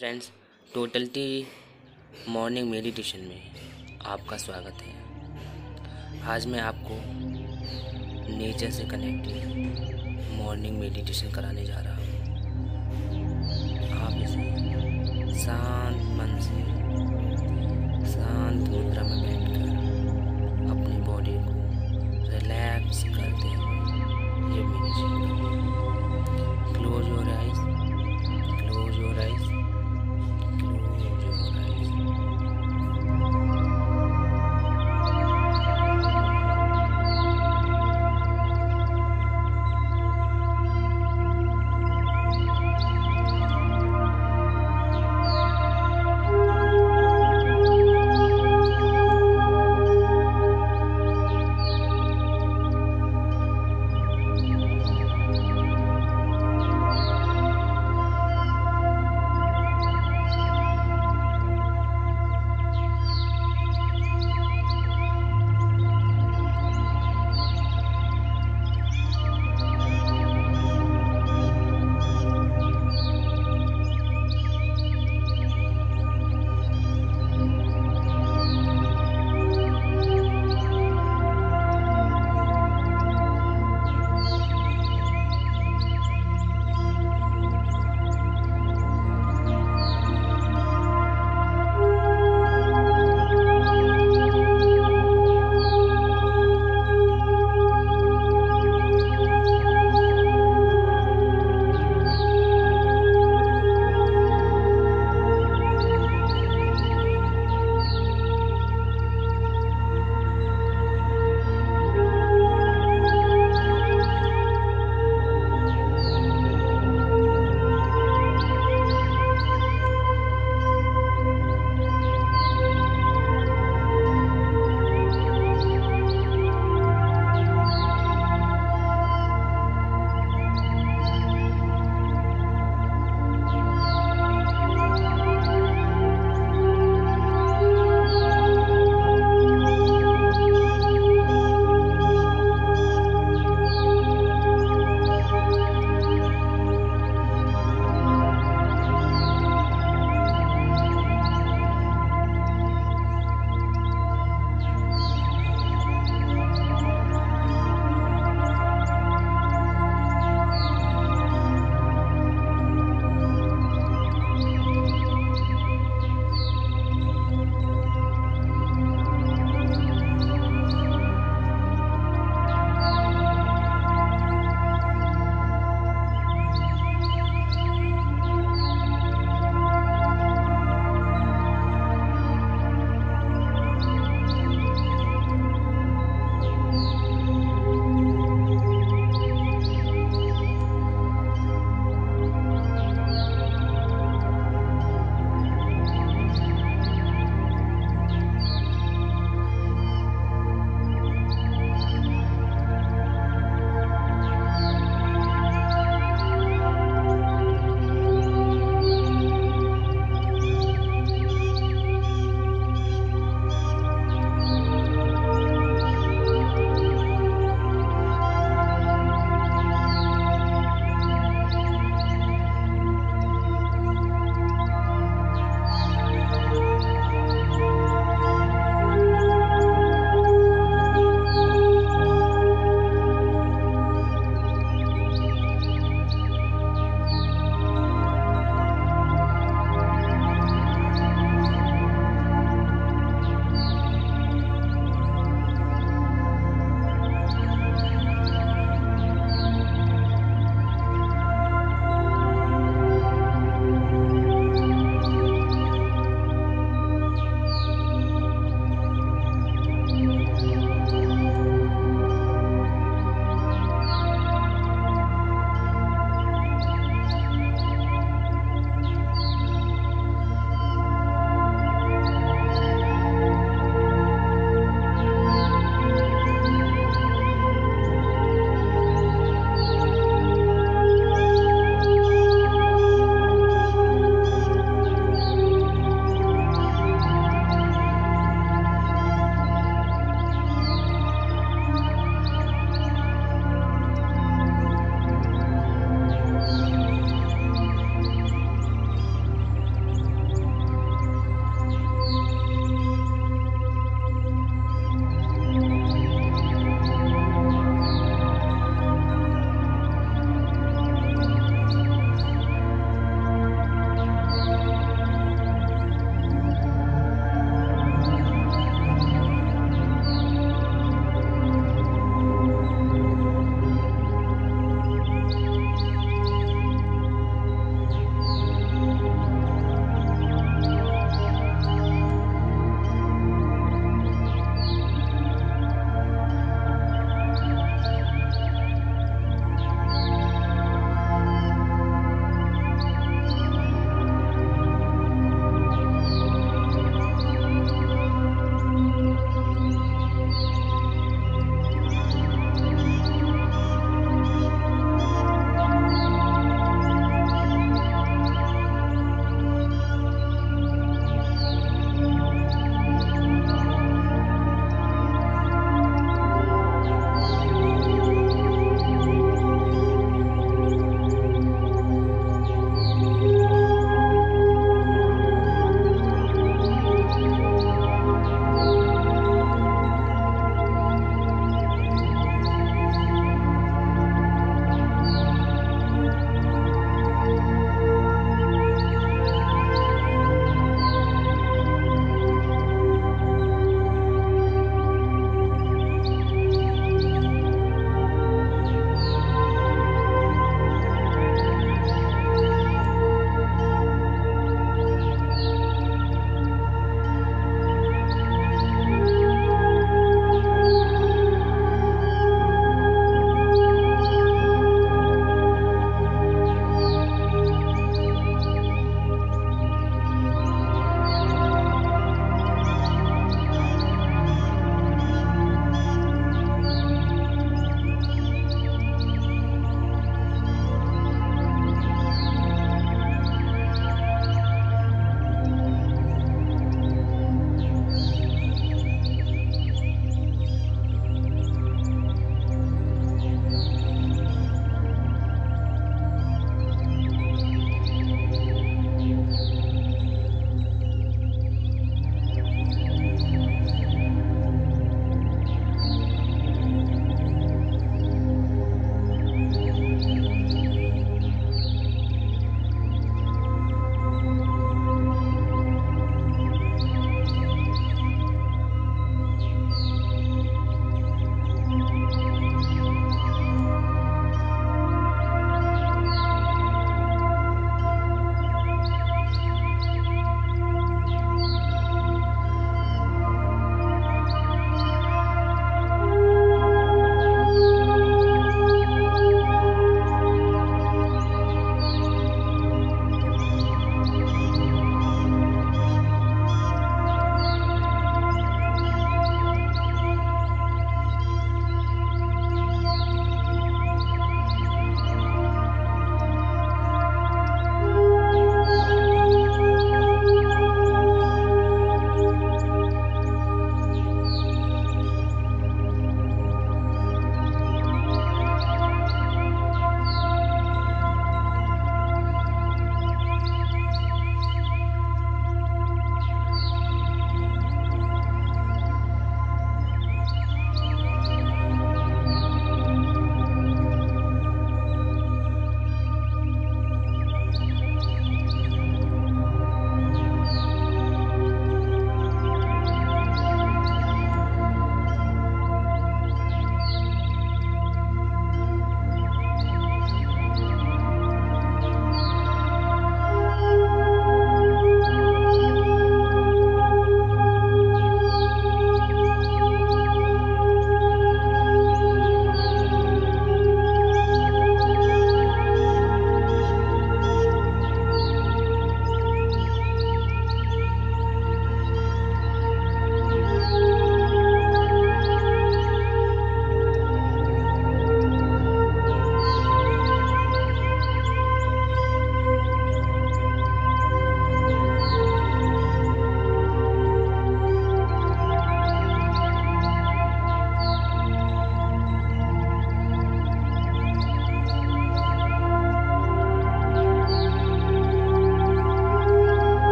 Friends totality morning meditation में आपका स्वागत है। आज मैं आपको नेचर से कनेक्ट मॉर्निंग मेडिटेशन कराने जा रहा हूँ। आप इसे शांत मन से, शांत मुद्रा में बैठ कर अपनी बॉडी को रिलैक्स करते हुए ये मेडिटेशन क्लोज हो रहा है